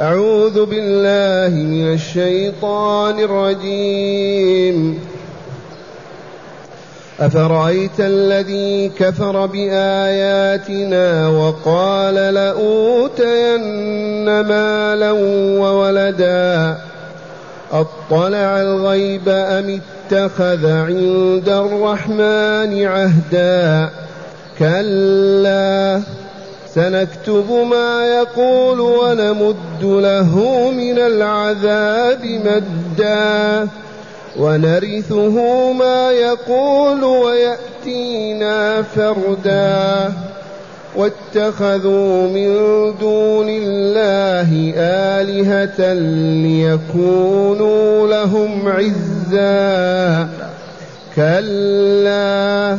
أعوذ بالله من الشيطان الرجيم. أفرأيت الذي كفر بآياتنا وقال لأوتين مالا وولدا؟ أطلع الغيب أم اتخذ عند الرحمن عهدا؟ كلا سنكتب ما يقول ونمد له من العذاب مدا ونرثه ما يقول ويأتينا فردا واتخذوا من دون الله آلهة ليكونوا لهم عزا. كلا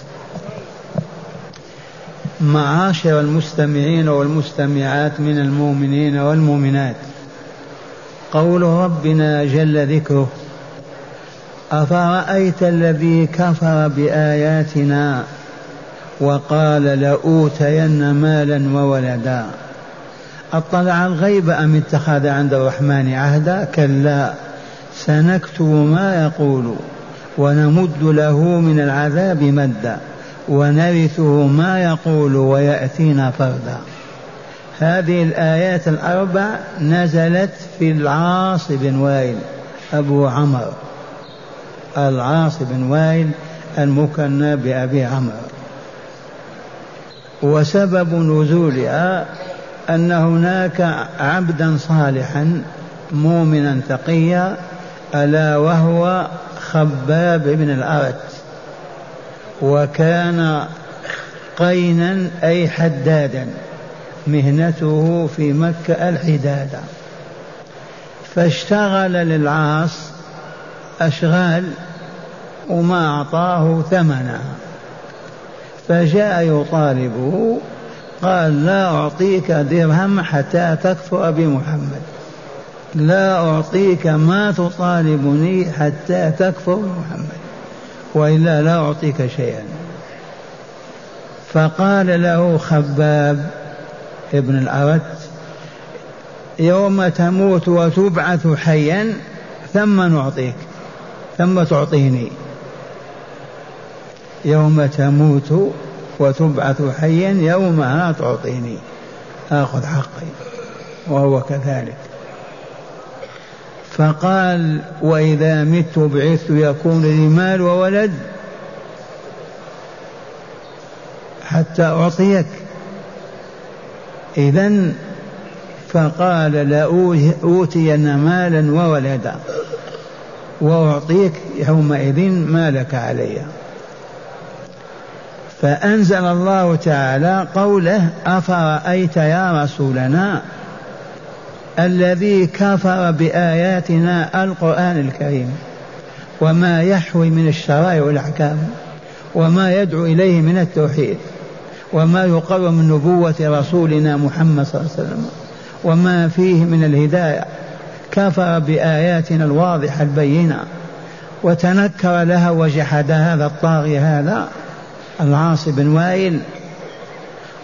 معاشر المستمعين والمستمعات من المؤمنين والمؤمنات. قول ربنا جل ذكره أفرأيت الذي كفر بآياتنا وقال لأوتين مالا وولدا؟ أطلع الغيب أم اتخذ عند الرحمن عهدا؟ كلا سنكتب ما يقول ونمد له من العذاب مدا. ونرثه ما يقول ويأتينا فردا. هذه الآيات الأربع نزلت في العاص بن وائل أبو عمرو العاص بن وائل المكنى بأبي عمرو وسبب نزولها أن هناك عبدا صالحا مؤمنا تقيا ألا وهو خباب بن الأرت وكان قينا أي حدادا مهنته في مكة الحدادة. فاشتغل للعاص أشغال وما أعطاه ثمنها فجاء يطالبه قال لا أعطيك درهم حتى تكفر بمحمد. لا أعطيك ما تطالبني حتى تكفر بمحمد. وإلا لا أعطيك شيئا. فقال له خباب ابن الأرت يوم تموت وتبعث حيا ثم نعطيك ثم تعطيني. يوم تموت وتبعث حيا يومها تعطيني. آخذ حقي وهو كذلك. فقال وإذا مت بعثت يكون لي مال وولد حتى أعطيك. إذا فقال لأوتين مالا وولدا وأعطيك يومئذ ما لك علي. فأنزل الله تعالى قوله أفرأيت يا رسولنا؟ الذي كفر بآياتنا القرآن الكريم وما يحوي من الشرائع والأحكام وما يدعو إليه من التوحيد وما يقر من نبوة رسولنا محمد صلى الله عليه وسلم وما فيه من الهداية. كفر بآياتنا الواضحة البينة وتنكر لها وجحد هذا الطاغي هذا العاص بن وائل.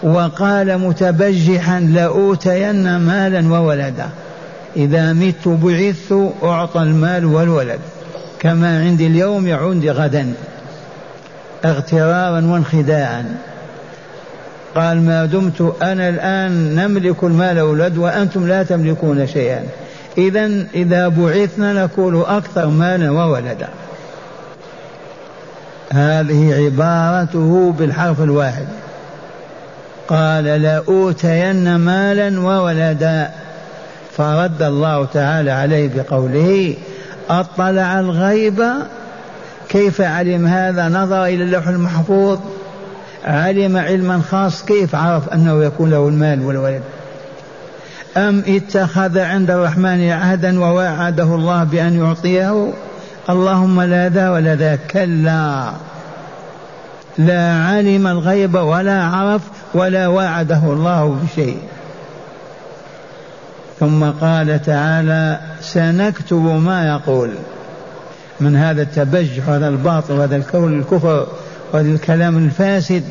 وقال متبجحا لأوتين مالا وولدا. إذا مت بعثت أعطى المال والولد. كما عندي اليوم عندي غدا. اغترارا وانخداعا. قال ما دمت أنا الآن نملك المال والولد وأنتم لا تملكون شيئا. إذا إذا بعثنا نكون أكثر مالا وولدا. هذه عبارته بالحرف الواحد. قال لأوتين مالا وولدا. فرد الله تعالى عليه بقوله أطلع الغيب. كيف علم هذا؟ نظر إلى اللوح المحفوظ. علم علما خاص. كيف عرف أنه يكون له المال والولد؟ أم اتخذ عند الرحمن عهدا ووعده الله بأن يعطيه؟ اللهم لا ذا ولا ذا كلا. لا علم الغيب ولا عرف ولا وعده الله بشيء. ثم قال تعالى سنكتب ما يقول. من هذا التبجح وهذا الباطل وهذا الكون الكفر وهذا الكلام الفاسد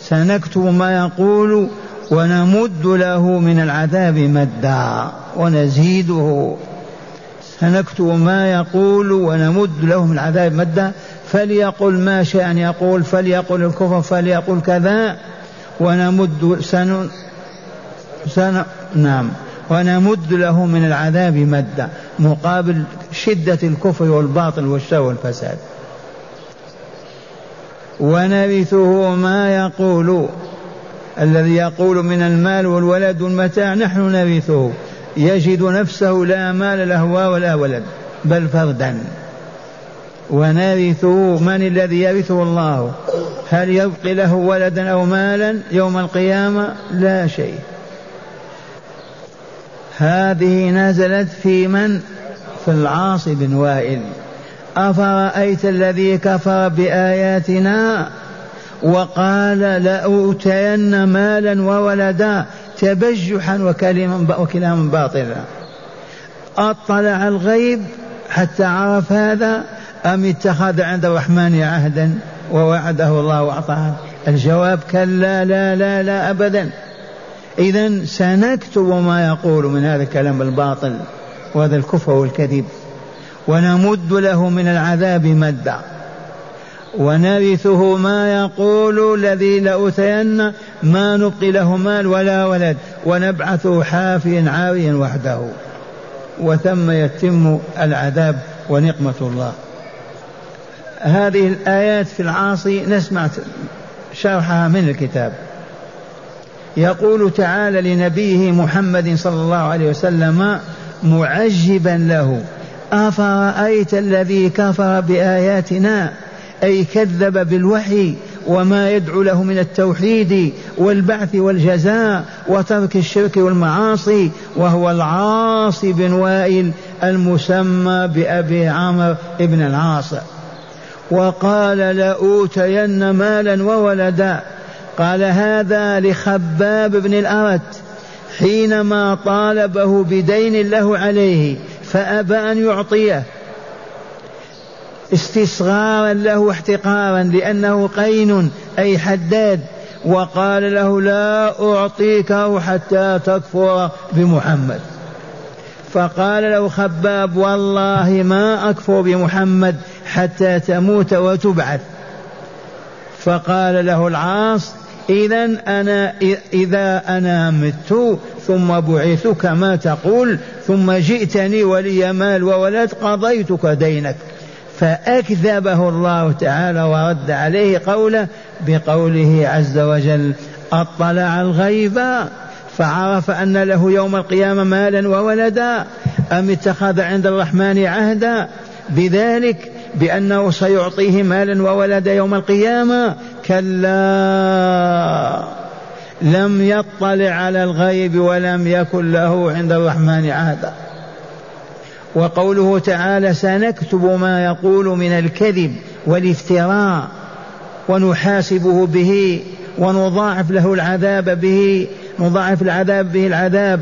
سنكتب ما يقول ونمد له من العذاب مدا ونزيده. سنكتب ما يقول ونمد له من العذاب مدا. فليقل ما شاء أن يقول فليقل الكفر فليقل كذا. ونمد سن, سن نعم. ونمد له من العذاب مدا مقابل شدة الكفر والباطل والشر والفساد. ونرثه ما يقول الذي يقول من المال والولد والمتاع نحن نرثه. يجد نفسه لا مال له ولا ولد بل فردا. ونرثه من الذي يرثه الله؟ هل يبقي له ولدا أو مالا؟ يوم القيامة لا شيء. هذه نزلت في من؟ في العاص بن وائل. أفرأيت الذي كفر بآياتنا وقال لأوتين مالا وولدا تبجحا وكلاما وكلاما باطلا. أطلع الغيب حتى عرف هذا؟ أم اتخذ عند الرحمن عهدا ووعده الله وأعطاه؟ الجواب كلا لا لا لا أبدا. إذا سنكتب ما يقول من هذا الكلام الباطل وهذا الكفر والكذب ونمد له من العذاب مدا. ونرثه ما يقول الذي لأوتين ما نبقي له مال ولا ولد ونبعثه حافيا عاريا وحده. وثم يتم العذاب ونقمة الله. هذه الآيات في العاصي نسمع شرحها من الكتاب. يقول تعالى لنبيه محمد صلى الله عليه وسلم معجبا له أفرأيت الذي كفر بآياتنا؟ أي كذب بالوحي وما يدعو له من التوحيد والبعث والجزاء وترك الشرك والمعاصي وهو العاص بن وائل المسمى بأبي عمرو بن العاص. وقال لأوتين مالا وولدا. قال هذا لخباب بن الأرت حينما طالبه بدين له عليه فأبى أن يعطيه. استصغارا له احتقارا لأنه قين أي حداد. وقال له لا أعطيكه حتى تكفر بمحمد. فقال له خباب والله ما أكفر بمحمد حتى تموت وتبعث. فقال له العاص إذا أنا إذا أنا مت ثم بعثت كما تقول ثم جئتني ولي مال وولد قضيتك دينك. فأكذبه الله تعالى ورد عليه قوله بقوله عز وجل أطلع الغيب فعرف أن له يوم القيامة مالا وولدا أم اتخذ عند الرحمن عهدا؟ بذلك بأنه سيعطيه مالا وولدا يوم القيامة. كلا لم يطلع على الغيب ولم يكن له عند الرحمن عهدا. وقوله تعالى سنكتب ما يقول من الكذب والافتراء ونحاسبه به ونضاعف له العذاب به. نضاعف العذاب به العذاب.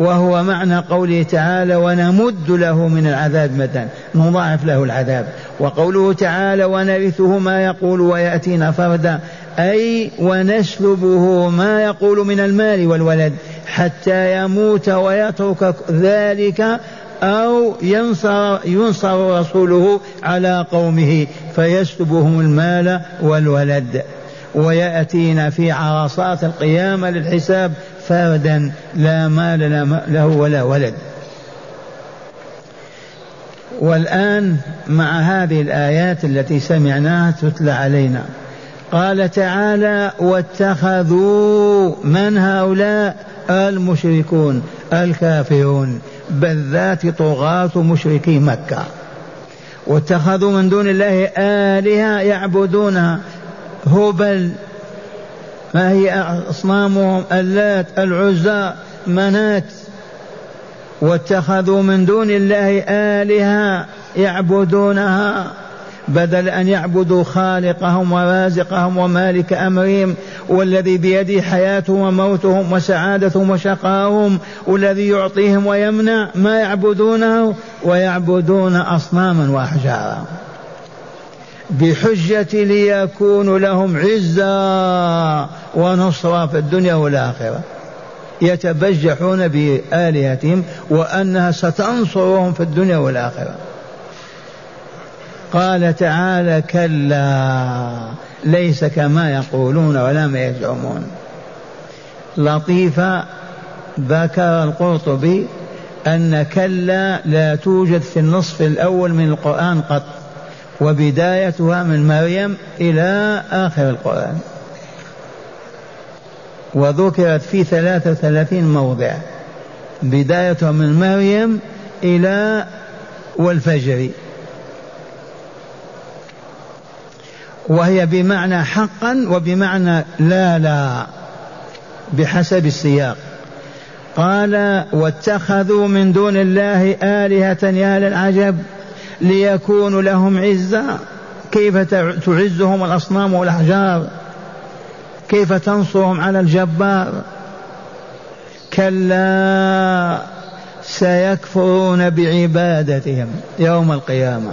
وهو معنى قوله تعالى ونمد له من العذاب مدا نضاعف له العذاب. وقوله تعالى ونرثه ما يقول ويأتينا فردا أي ونسلبه ما يقول من المال والولد حتى يموت ويترك ذلك أو ينصر, ينصر رسوله على قومه فيسلبهم المال والولد. ويأتينا في عرصات القيامة للحساب فردا لا مال له ولا ولد. والآن مع هذه الآيات التي سمعناها تتلى علينا. قال تعالى واتخذوا من هؤلاء المشركون الكافرون بل ذات طغاة مشركي مكة. واتخذوا من دون الله آلهة يعبدونها هبل ما هي أصنامهم اللات العزى منات. واتخذوا من دون الله آلهة يعبدونها بدل أن يعبدوا خالقهم ورازقهم ومالك أمرهم والذي بيده حياتهم وموتهم وسعادتهم وشقاهم والذي يعطيهم ويمنع ما يعبدونه ويعبدون أصناما وأحجارا. بحجة ليكون لهم عزة ونصرة في الدنيا والآخرة. يتبجحون بآلهتهم وأنها ستنصرهم في الدنيا والآخرة. قال تعالى كلا ليس كما يقولون ولا ما يزعمون. لطيفة ذكر القرطبي أن كلا لا توجد في النصف الأول من القرآن قط. وبدايتها من مريم إلى آخر القرآن. وذكرت في ثلاثة وثلاثين موضع. بدايتها من مريم إلى والفجر. وهي بمعنى حقا وبمعنى لا لا بحسب السياق. قال واتخذوا من دون الله آلهة يا للعجب ليكونوا لهم عزة. كيف تعزهم الأصنام والأحجار؟ كيف تنصرهم على الجبار؟ كلا سيكفرون بعبادتهم يوم القيامة.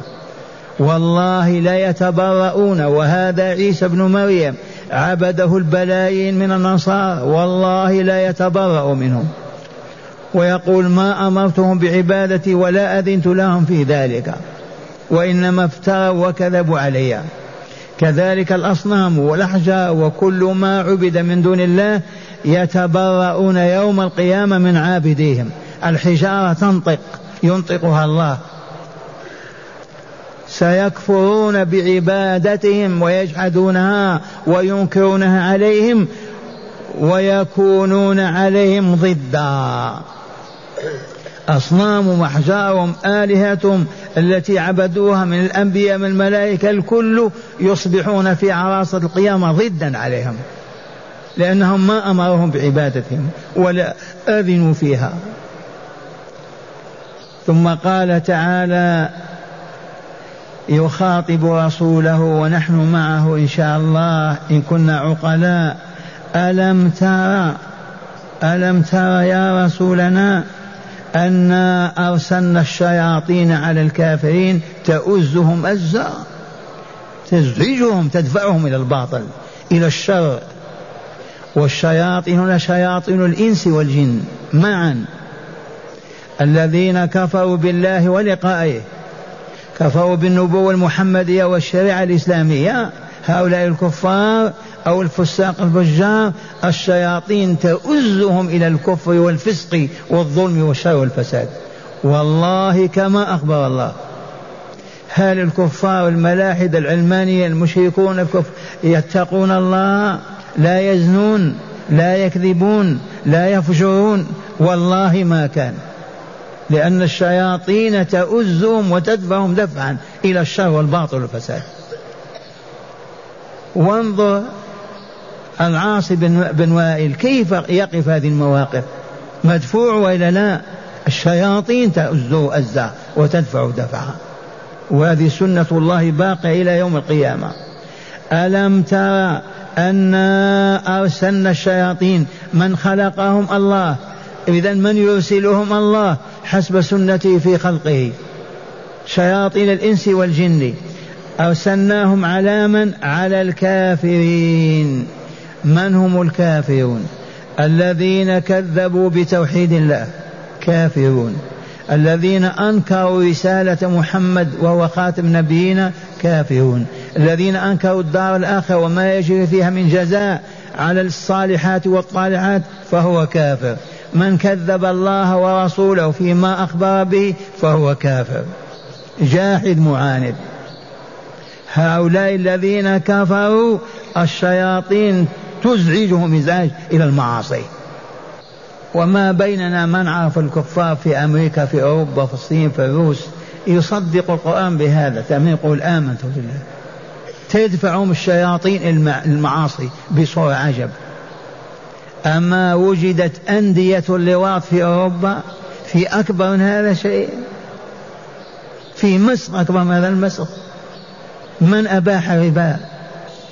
والله لا يتبرؤون. وهذا عيسى بن مريم عبده البلايين من النصارى. والله لا يتبرأ منهم. ويقول ما أمرتهم بعبادتي ولا أذنت لهم في ذلك. وإنما افتروا وكذبوا علي كذلك الأصنام والأحجار وكل ما عبد من دون الله يتبرؤون يوم القيامة من عابديهم. الحجارة تنطق ينطقها الله. سيكفرون بعبادتهم ويجحدونها وينكرونها عليهم ويكونون عليهم ضدا. أصنامهم وأحجارهم آلهتهم التي عبدوها من الأنبياء من الملائكة الكل يصبحون في عراصة القيامة ضدا عليهم. لأنهم ما أمرهم بعبادتهم ولا أذنوا فيها. ثم قال تعالى يخاطب رسوله ونحن معه إن شاء الله إن كنا عقلاء. ألم ترى ألم ترى يا رسولنا انا أرسلنا الشياطين على الكافرين تؤزهم أزا تزعجهم تدفعهم إلى الباطل إلى الشر. والشياطين هنا شياطين الإنس والجن معا. الذين كفروا بالله ولقائه كفروا بالنبوة المحمدية والشريعة الإسلامية هؤلاء الكفار أو الفساق الفجار الشياطين تؤزهم إلى الكفر والفسق والظلم والشر والفساد. والله كما أخبر الله. هل الكفار الملاحدة العلمانية المشركون الكفر يتقون الله؟ لا يزنون لا يكذبون لا يفجرون. والله ما كان. لأن الشياطين تؤزهم وتدفعهم دفعا إلى الشر والباطل والفساد. وانظر العاصي بن وائل كيف يقف هذه المواقف؟ مدفوع وإلا لا؟ الشياطين تؤزه أزا وتدفع دفعا. وهذه سنة الله باقية إلى يوم القيامة. ألم ترى أنا أرسلنا الشياطين؟ من خلقهم الله. إذا من يرسلهم الله حسب سنته في خلقه. شياطين الإنس والجن. أرسلناهم على من؟ على الكافرين. من هم الكافرون؟ الذين كذبوا بتوحيد الله. كافرون. الذين أنكروا رسالة محمد وهو خاتم نبينا كافرون. الذين أنكروا الدار الآخرة وما يجري فيها من جزاء على الصالحات والطالحات فهو كافر. من كذب الله ورسوله فيما أخبر به فهو كافر. جاحد معاند. هؤلاء الذين كفروا الشياطين تزعجهم ازعاج إلى المعاصي. وما بيننا من عرف الكفار في أمريكا في أوروبا في الصين في الروس يصدق القرآن بهذا. ثم يقول آمنت بالله. تدفعهم الشياطين المعاصي بصورة عجب. أما وجدت أندية اللواط في أوروبا في أكبر من هذا شيء؟ في مصر أكبر من هذا المصر. من أباح الربا؟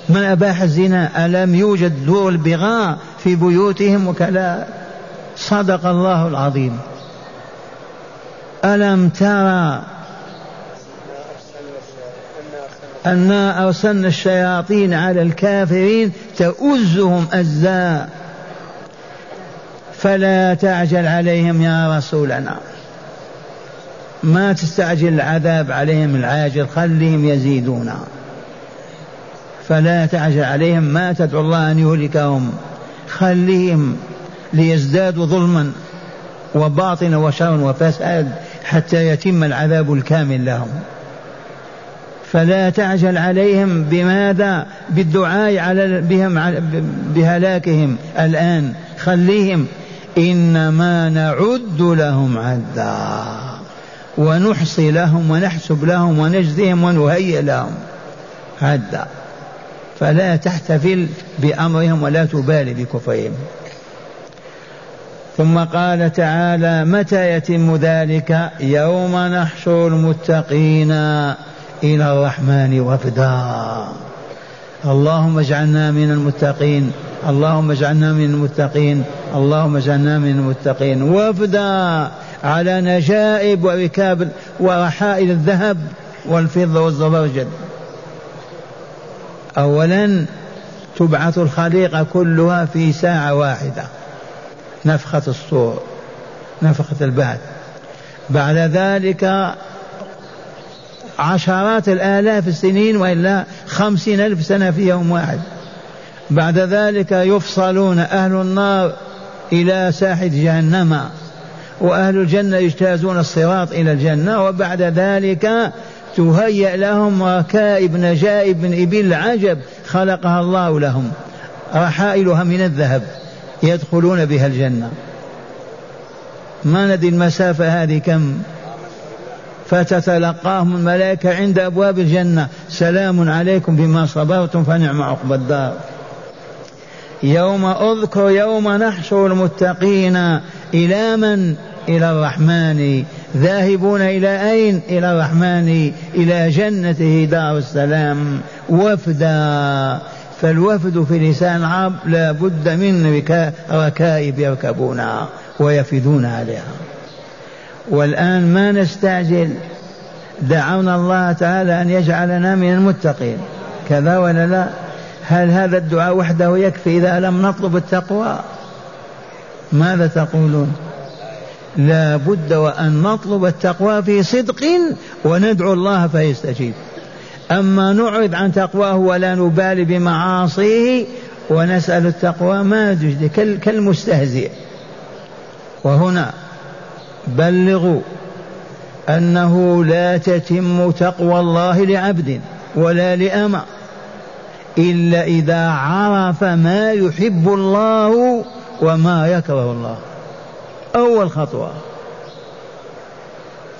من أباح الزنا؟ ألم يوجد دور البغاء في بيوتهم وكلا؟ صدق الله العظيم. ألم ترى أنا أرسلنا الشياطين على الكافرين تؤزهم أزا فلا تعجل عليهم يا رسولنا. ما تستعجل العذاب عليهم العاجل خليهم يزيدون. فلا تعجل عليهم ما تدعو الله أن يهلكهم. خليهم ليزدادوا ظلما وباطنا وشرا وفساد حتى يتم العذاب الكامل لهم. فلا تعجل عليهم بماذا؟ بالدعاء على بهم بهلاكهم. الآن خليهم إنما نعد لهم عدا ونحصي لهم ونحسب لهم ونجزيهم ونهيئ لهم عدا. فلا تحتفل بأمرهم ولا تبالي بكفرهم. ثم قال تعالى متى يتم ذلك؟ يوم نحشر المتقين إلى الرحمن وفدا. اللهم اجعلنا من المتقين اللهم اجعلنا من المتقين اللهم اجعلنا من المتقين. وفدا على نجائب وركاب ورحائل الذهب والفضة والزبرجد. أولا تبعث الخليقة كلها في ساعة واحدة نفخة الصور نفخة البعث. بعد ذلك عشرات الآلاف السنين وإلا خمسين ألف سنة في يوم واحد. بعد ذلك يفصلون أهل النار إلى ساحة جهنم وأهل الجنة يجتازون الصراط إلى الجنة. وبعد ذلك تهيأ لهم ركائب نجائب من إبل عجب خلقها الله لهم. رحائلها من الذهب يدخلون بها الجنة. ما ندري المسافة هذه كم. فتتلقاهم الملائكة عند أبواب الجنة. سلام عليكم بما صبرتم فنعم عقب الدار. يوم أذكر يوم نحشر المتقين إلى من؟ إلى الرحمن. ذاهبون إلى أين؟ إلى الرحمن إلى جنته دار السلام. وفدا. فالوفد في لسان العرب لا بد من ركائب يركبونها ويفدون عليها. والآن ما نستعجل؟ دعونا الله تعالى أن يجعلنا من المتقين. كذا ولا لا؟ هل هذا الدعاء وحده يكفي إذا لم نطلب التقوى؟ ماذا تقولون؟ لا بد وأن نطلب التقوى في صدق وندعو الله فيستجيب. أما نعرض عن تقواه ولا نبالي بمعاصيه ونسأل التقوى ما تجد كالمستهزئ. وهنا بلغوا أنه لا تتم تقوى الله لعبد ولا لأمة إلا إذا عرف ما يحب الله وما يكره الله. أول خطوة.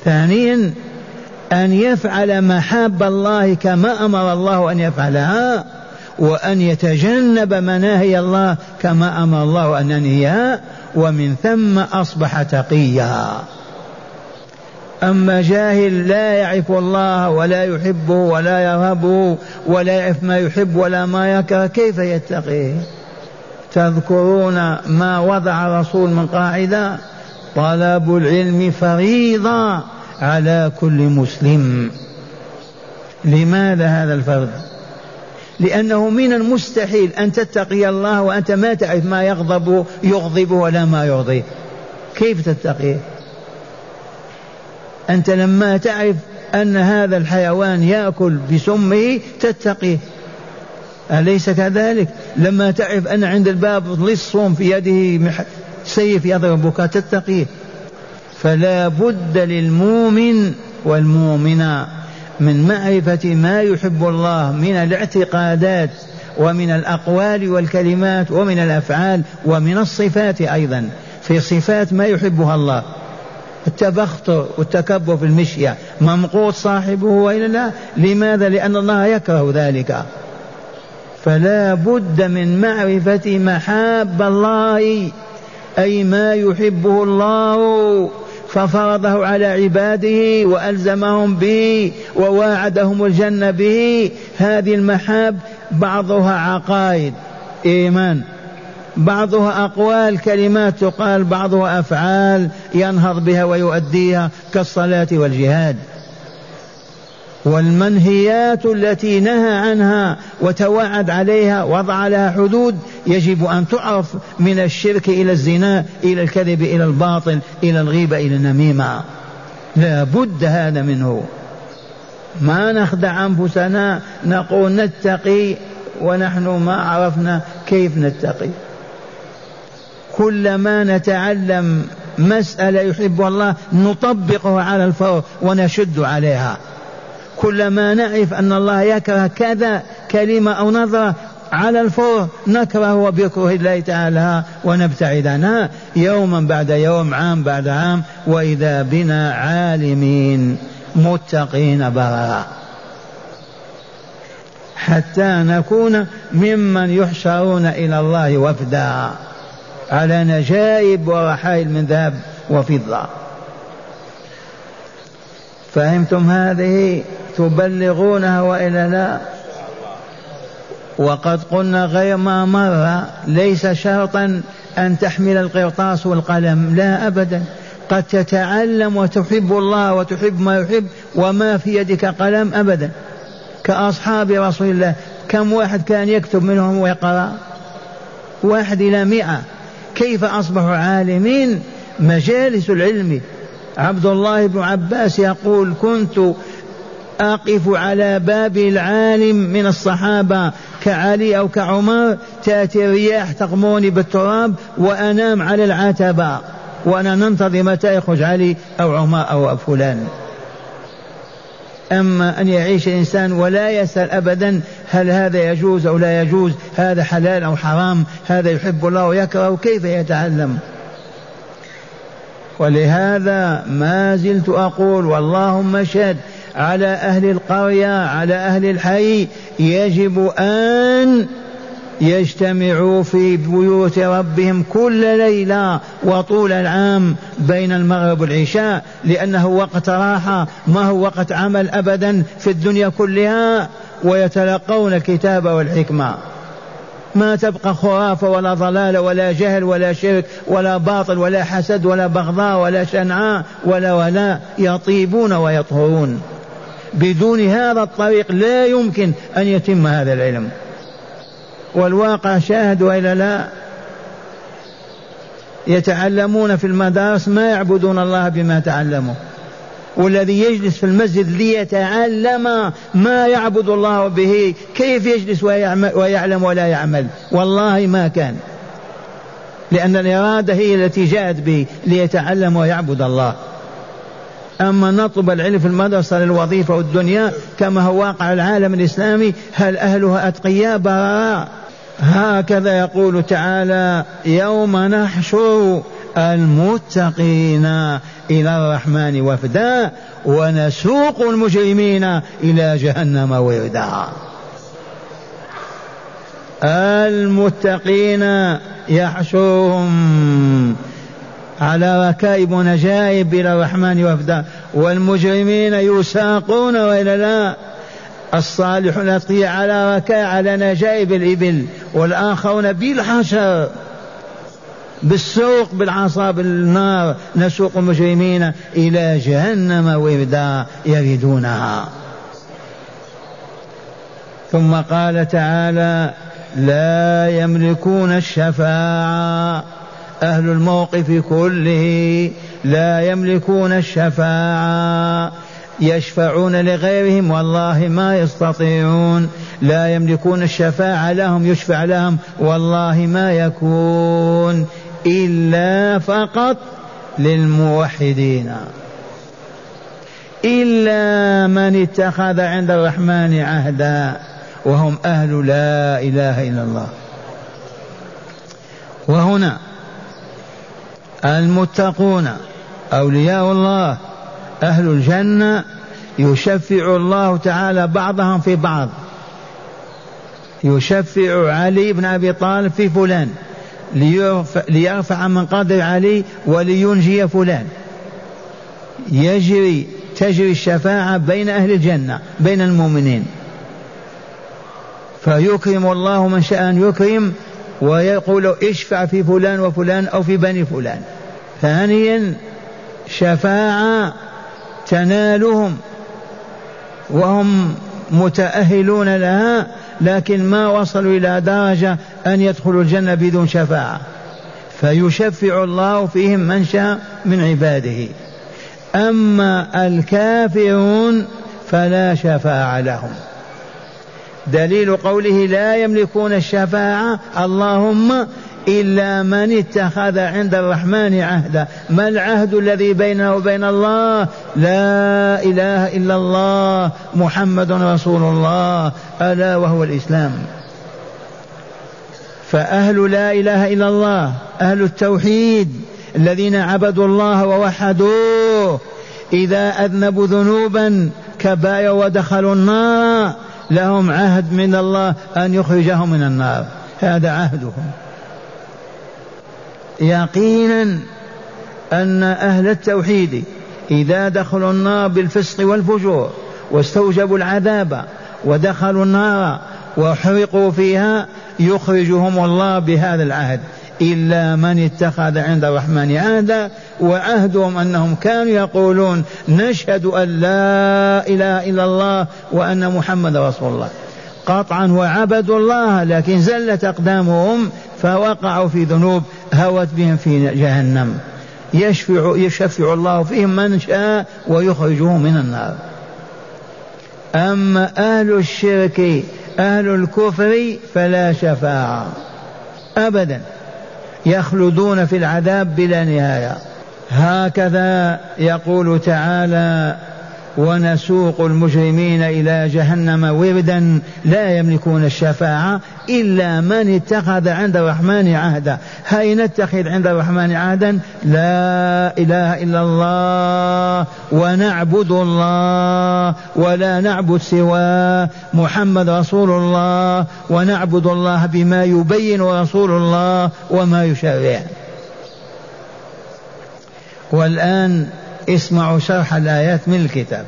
ثانيا أن يفعل محاب الله كما أمر الله أن يفعلها وأن يتجنب مناهي الله كما أمر الله أن ينهيها ومن ثم أصبح تقيا. أما جاهل لا يعرف الله ولا يحبه ولا يرهبه ولا يعرف ما يحب ولا ما يكره كيف يتقيه؟ تذكرون ما وضع الرسول من قاعدة؟ طلب العلم فريضة على كل مسلم. لماذا هذا الفرض؟ لأنه من المستحيل أن تتقي الله وأنت ما تعرف ما يغضب يغضب ولا ما يرضيه كيف تتقيه أنت لما تعرف أن هذا الحيوان يأكل بسمه تتقيه أليس كذلك؟ لما تعرف أن عند الباب لص في يده سيف يضربك تتقيه. فلا بد للمؤمن والمؤمنة من معرفة ما يحب الله من الاعتقادات ومن الأقوال والكلمات ومن الأفعال ومن الصفات أيضا. في صفات ما يحبها الله. التبختر والتكبر في المشية. ممقوت صاحبه وإلا لا؟ لماذا؟ لأن الله يكره ذلك. فلا بد من معرفة محاب الله أي ما يحبه الله. ففرضه على عباده وألزمهم به وواعدهم الجنة به. هذه المحاب بعضها عقائد إيمان. بعضها أقوال كلمات تقال بعضها أفعال ينهض بها ويؤديها كالصلاة والجهاد. والمنهيات التي نهى عنها وتوعد عليها وضع لها حدود يجب أن تعرف من الشرك إلى الزنا إلى الكذب إلى الباطل إلى الغيبة إلى النميمة. لا بد هذا منه. ما نخدع أنفسنا نقول نتقي ونحن ما عرفنا كيف نتقي. كلما نتعلم مسألة يحبها الله نطبقها على الفور ونشد عليها. كلما نعرف أن الله يكره كذا كلمة أو نظرة على الفور نكره وبكره الله تعالى ونبتعد عنها يوما بعد يوم عام بعد عام وإذا بنا عالمين متقين بررا حتى نكون ممن يحشرون إلى الله وفدا. على نجائب ورحائل من ذهب وفضة. فهمتم هذه؟ تبلغونها وإلا لا؟ وقد قلنا غير ما مر ليس شرطا أن تحمل القرطاس والقلم لا ابدا. قد تتعلم وتحب الله وتحب ما يحب وما في يدك قلم ابدا. كأصحاب رسول الله كم واحد كان يكتب منهم ويقرأ؟ واحد إلى مئة. كيف أصبحوا عالمين مجالس العلم؟ عبد الله بن عباس يقول كنت أقف على باب العالم من الصحابة كعلي أو كعمر تأتي الرياح تغموني بالتراب وأنام على العتبة وأنا ننتظر متى يخرج علي أو عمر أو فلان. أما أن يعيش الإنسان ولا يسأل أبدا هل هذا يجوز أو لا يجوز هذا حلال أو حرام هذا يحب الله ويكره كيف يتعلم؟ ولهذا ما زلت أقول واللهم اشهد على أهل القرية على أهل الحي يجب أن يجتمعوا في بيوت ربهم كل ليلة وطول العام بين المغرب والعشاء لأنه وقت راحة ما هو وقت عمل أبدا في الدنيا كلها ويتلقون الكتاب والحكمة. ما تبقى خرافة ولا ضلال ولا جهل ولا شرك ولا باطل ولا حسد ولا بغضاء ولا شنعاء ولا ولا يطيبون ويطهرون. بدون هذا الطريق لا يمكن أن يتم هذا العلم. والواقع شاهد وإلا لا؟ يتعلمون في المدارس ما يعبدون الله بما تعلموا. والذي يجلس في المسجد ليتعلم ما يعبد الله به. كيف يجلس ويعلم ولا يعمل؟ والله ما كان. لأن الإرادة هي التي جاءت به ليتعلم ويعبد الله. أما نطلب العلم في المدرسة للوظيفة والدنيا كما هو واقع العالم الإسلامي هل أهلها أتقياء براء هكذا يقول تعالى يوم نحشر المتقين. إلى الرحمن وفدا ونسوق المجرمين إلى جهنم وردا. المتقين يحشرهم على ركائب ونجائب إلى الرحمن وفدا والمجرمين يساقون وإلى لا. الصالحون على ركاء على نجائب الإبل والآخرون بالحشر. بالسوق بالعصا بالنار نسوق المجرمين إلى جهنم وردا يردونها ثم قال تعالى لا يملكون الشفاعة. أهل الموقف كله لا يملكون الشفاعة. يشفعون لغيرهم والله ما يستطيعون. لا يملكون الشفاعة لهم يشفع لهم والله ما يكون. إلا فقط للموحدين. إلا من اتخذ عند الرحمن عهدا وهم أهل لا إله إلا الله. وهنا المتقون أولياء الله أهل الجنة يشفع الله تعالى بعضهم في بعض. يشفع علي بن أبي طالب في فلان. ليرفع من قدر علي ولينجي فلان. يجري تجري الشفاعة بين أهل الجنة بين المؤمنين. فيكرم الله من شاء أن يكرم ويقول اشفع في فلان وفلان أو في بني فلان. ثانيا شفاعة تنالهم وهم متأهلون لها لكن ما وصلوا إلى درجة أن يدخلوا الجنة بدون شفاعة. فيشفع الله فيهم من شاء من عباده. أما الكافرون فلا شفاعة لهم. دليل قوله لا يملكون الشفاعة اللهم إلا من اتخذ عند الرحمن عهدا. ما العهد الذي بينه وبين الله؟ لا إله إلا الله محمد رسول الله. ألا وهو الإسلام. فأهل لا إله إلا الله أهل التوحيد الذين عبدوا الله ووحدوه. إذا أذنبوا ذنوبا كبائر ودخلوا النار لهم عهد من الله أن يخرجهم من النار. هذا عهدهم. يقينا أن أهل التوحيد إذا دخلوا النار بالفسق والفجور واستوجبوا العذاب ودخلوا النار وحرقوا فيها يخرجهم الله بهذا العهد. إلا من اتخذ عند الرحمن عهدا وعهدهم أنهم كانوا يقولون نشهد أن لا إله إلا الله وأن محمد رسول الله. قطعا وعبدوا الله لكن زلت أقدامهم فوقعوا في ذنوب هوت بهم في جهنم. يشفع يشفع الله فيهم من شاء ويخرجه من النار. أما أهل الشرك أهل الكفر فلا شفاعة. أبدا. يخلدون في العذاب بلا نهاية. هكذا يقول تعالى ونسوق المجرمين إلى جهنم وردا لا يملكون الشفاعة إلا من اتخذ عند الرحمن عهدا. هاي نتخذ عند الرحمن عهدا؟ لا إله إلا الله ونعبد الله ولا نعبد سواه محمد رسول الله ونعبد الله بما يبين رسول الله وما يشرع. والآن اسمعوا شرح الآيات من الكتاب.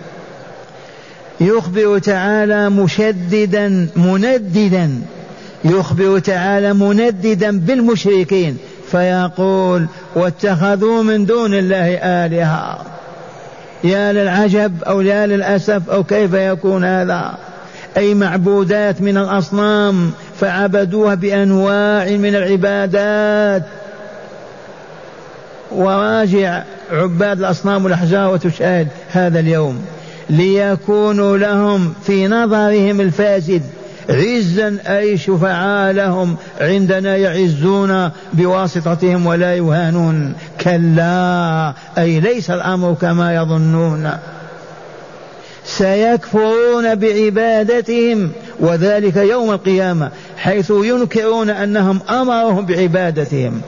يخبر تعالى مشددا منددا. يخبر تعالى منددا بالمشركين. فيقول واتخذوا من دون الله آلهة. يا للعجب أو يا للأسف أو كيف يكون هذا؟ أي معبودات من الأصنام فعبدوها بأنواع من العبادات. وراجع عباد الأصنام والأحجار وتشاهد هذا اليوم ليكونوا لهم في نظرهم الفاسد عزا أي شفعاء لهم عندنا يعزون بواسطتهم ولا يهانون. كلا أي ليس الأمر كما يظنون. سيكفرون بعبادتهم وذلك يوم القيامة حيث ينكرون أنهم أمرهم بعبادتهم.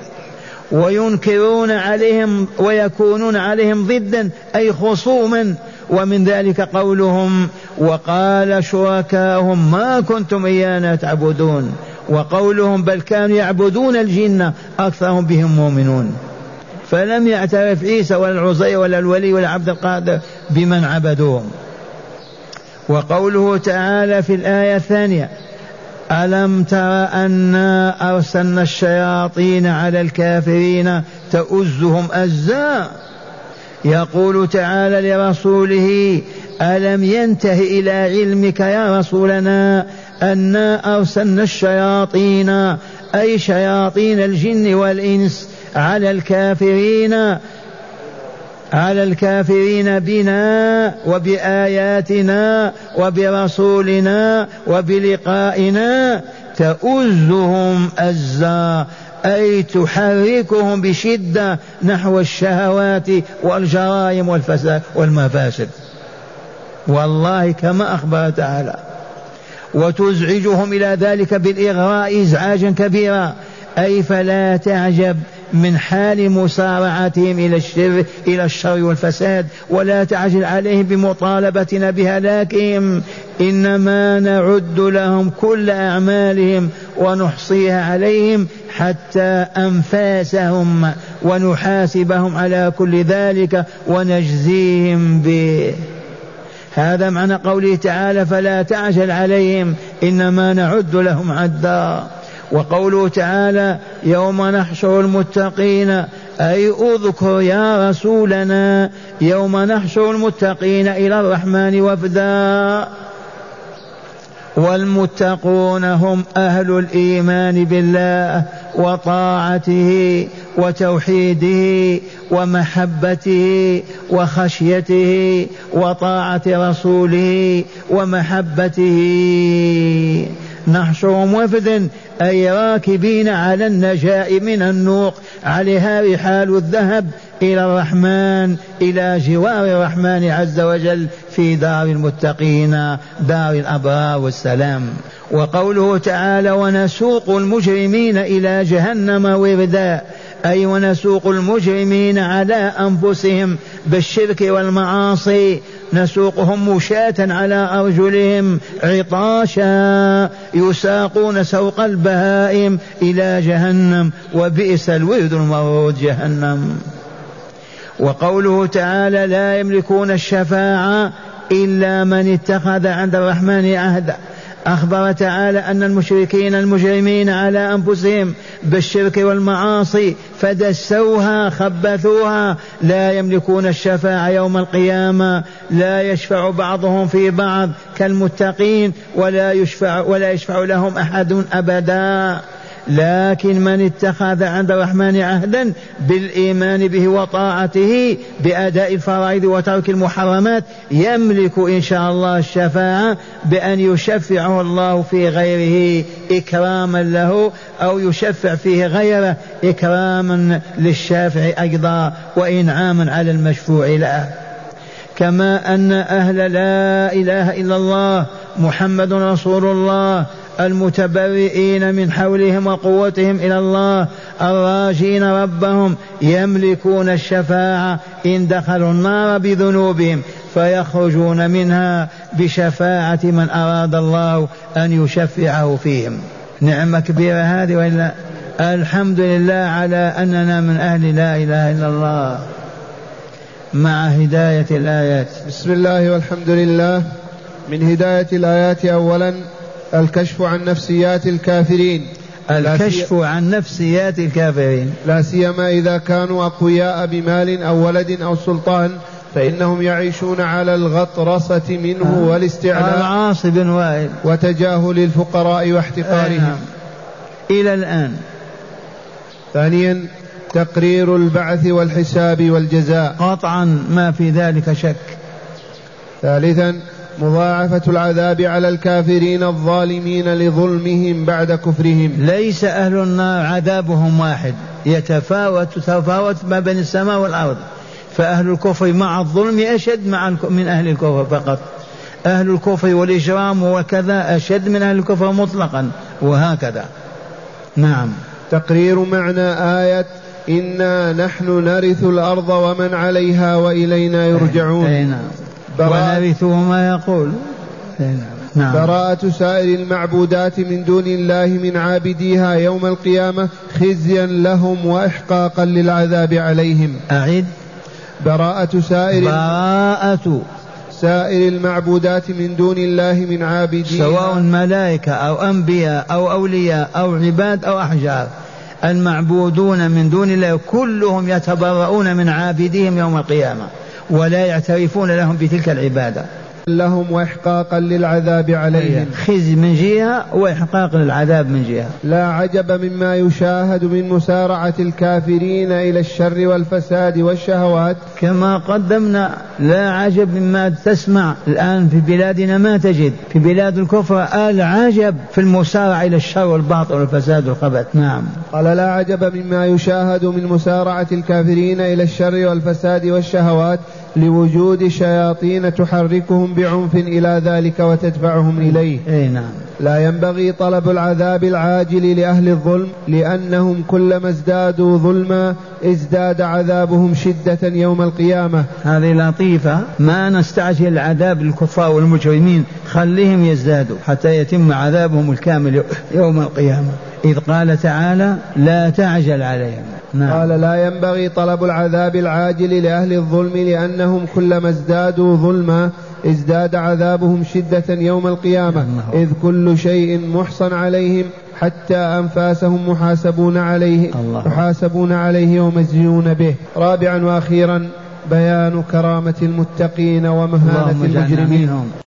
وينكرون عليهم ويكونون عليهم ضدا أي خصوما. ومن ذلك قولهم وقال شركاهم ما كنتم إيانا تعبدون. وقولهم بل كانوا يعبدون الجن أكثرهم بهم مؤمنون. فلم يعترف عيسى ولا العزي ولا الولي ولا عبد القادر بمن عبدوهم. وقوله تعالى في الآية الثانية ألم تر أنا أرسلنا الشياطين على الكافرين تؤزهم أزا؟ يقول تعالى لرسوله ألم ينته إلى علمك يا رسولنا أنا أرسلنا الشياطين أي شياطين الجن والإنس على الكافرين؟ على الكافرين بنا وبآياتنا وبرسولنا وبلقائنا تؤزهم أزا أي تحركهم بشدة نحو الشهوات والجرائم والفساد والمفاسد. والله كما أخبر تعالى وتزعجهم إلى ذلك بالإغراء إزعاجا كبيرا أي فلا تعجب من حال مسارعتهم إلى الشر إلى الشر والفساد ولا تعجل عليهم بمطالبتنا بهلاكهم. إنما نعد لهم كل أعمالهم ونحصيها عليهم حتى أنفاسهم ونحاسبهم على كل ذلك ونجزيهم به. هذا معنى قوله تعالى فلا تعجل عليهم إنما نعد لهم عدا. وقوله تعالى يوم نحشر المتقين أي اذكر يا رسولنا يوم نحشر المتقين إلى الرحمن وفدا. والمتقون هم أهل الإيمان بالله وطاعته وتوحيده ومحبته وخشيته وطاعة رسوله ومحبته. نحشرهم وفدا أي راكبين على النجاء من النوق عليها رحال الذهب إلى الرحمن إلى جوار الرحمن عز وجل في دار المتقين دار الأبرار والسلام. وقوله تعالى ونسوق المجرمين إلى جهنم وردا أي ونسوق المجرمين على أنفسهم بالشرك والمعاصي. نسوقهم مشاة على أرجلهم عطاشا. يساقون سوق البهائم إلى جهنم وبئس الورد المورود جهنم. وقوله تعالى لا يملكون الشفاعة إلا من اتخذ عند الرحمن عهدا. أخبر تعالى أن المشركين المجرمين على أنفسهم بالشرك والمعاصي فدسوها خبثوها. لا يملكون الشفاعة يوم القيامة. لا يشفع بعضهم في بعض كالمتقين ولا يشفع ولا يشفع لهم أحد أبدا. لكن من اتخذ عند الرحمن عهدا بالإيمان به وطاعته بأداء الفرائض وترك المحرمات يملك إن شاء الله الشفاعة بأن يشفعه الله في غيره إكراما له أو يشفع فيه غيره إكراما للشافع أيضا وإنعاما على المشفوع له. كما أن أهل لا إله إلا الله محمد رسول الله المتبرئين من حولهم وقوتهم إلى الله الراجين ربهم يملكون الشفاعة إن دخلوا النار بذنوبهم فيخرجون منها بشفاعة من أراد الله أن يشفعه فيهم. نعمة كبيرة هذه وإلا الحمد لله على أننا من أهل لا إله إلا الله مع هداية الآيات. بسم الله والحمد لله. من هداية الآيات اولا الكشف عن نفسيات الكافرين. الكشف عن نفسيات الكافرين. لا سيما إذا كانوا أقوياء بمال أو ولد أو سلطان فإنهم يعيشون على الغطرسة منه آه. والاستعلاء العاص بن وائل. وتجاهل الفقراء واحتقارهم. آه. إلى الآن. ثانيا تقرير البعث والحساب والجزاء. قطعا ما في ذلك شك. ثالثا مضاعفة العذاب على الكافرين الظالمين لظلمهم بعد كفرهم. ليس أهل النار عذابهم واحد. يتفاوت تفاوت ما بين السماء والأرض. فأهل الكفر مع الظلم أشد مع من أهل الكفر فقط. أهل الكفر والإجرام وكذا أشد من أهل الكفر مطلقا. وهكذا. نعم. تقرير معنى آية إنا نحن نرث الأرض ومن عليها وإلينا يرجعون. أي نعم. ونرثه ما يقول. نعم. براءة سائر المعبودات من دون الله من عابديها يوم القيامة خزيا لهم وإحقاقا للعذاب عليهم. أعد. براءة سائر براءة. سائر المعبودات من دون الله من عابديها سواء ملائكة أو أنبياء أو أولياء أو عباد أو أحجار. المعبودون من دون الله كلهم يتبرؤون من عابديهم يوم القيامة. ولا يعترفون لهم بتلك العبادة. لهم وإحقاقا للعذاب عليهم. خزي من جهة وإحقاق للعذاب من جهة. لا عجب مما يشاهد من مسارعة الكافرين إلى الشر والفساد والشهوات. كما قدمنا لا عجب مما تسمع الآن في بلادنا ما تجد. في بلاد الكفر العجب في المسارعة إلى الشر والباطل والفساد والخبث. نعم. قال لا عجب مما يشاهد من مسارعة الكافرين إلى الشر والفساد والشهوات. لوجود شياطين تحركهم بعنف إلى ذلك وتدفعهم إليه. أي نعم. لا ينبغي طلب العذاب العاجل لأهل الظلم لأنهم كلما ازدادوا ظلما ازداد عذابهم شدة يوم القيامة. هذه لطيفة. ما نستعجل العذاب للكفار والمجرمين خليهم يزدادوا حتى يتم عذابهم الكامل يوم القيامة. إذ قال تعالى لا تعجل عليهم. نعم. قال لا ينبغي طلب العذاب العاجل لأهل الظلم لأنهم كلما ازدادوا ظلما ازداد عذابهم شدة يوم القيامة. إذ كل شيء محصن عليهم حتى أنفاسهم محاسبون عليه الله. محاسبون عليه ومزجون به. رابعا وأخيرا بيان كرامة المتقين ومهانة المجرمين.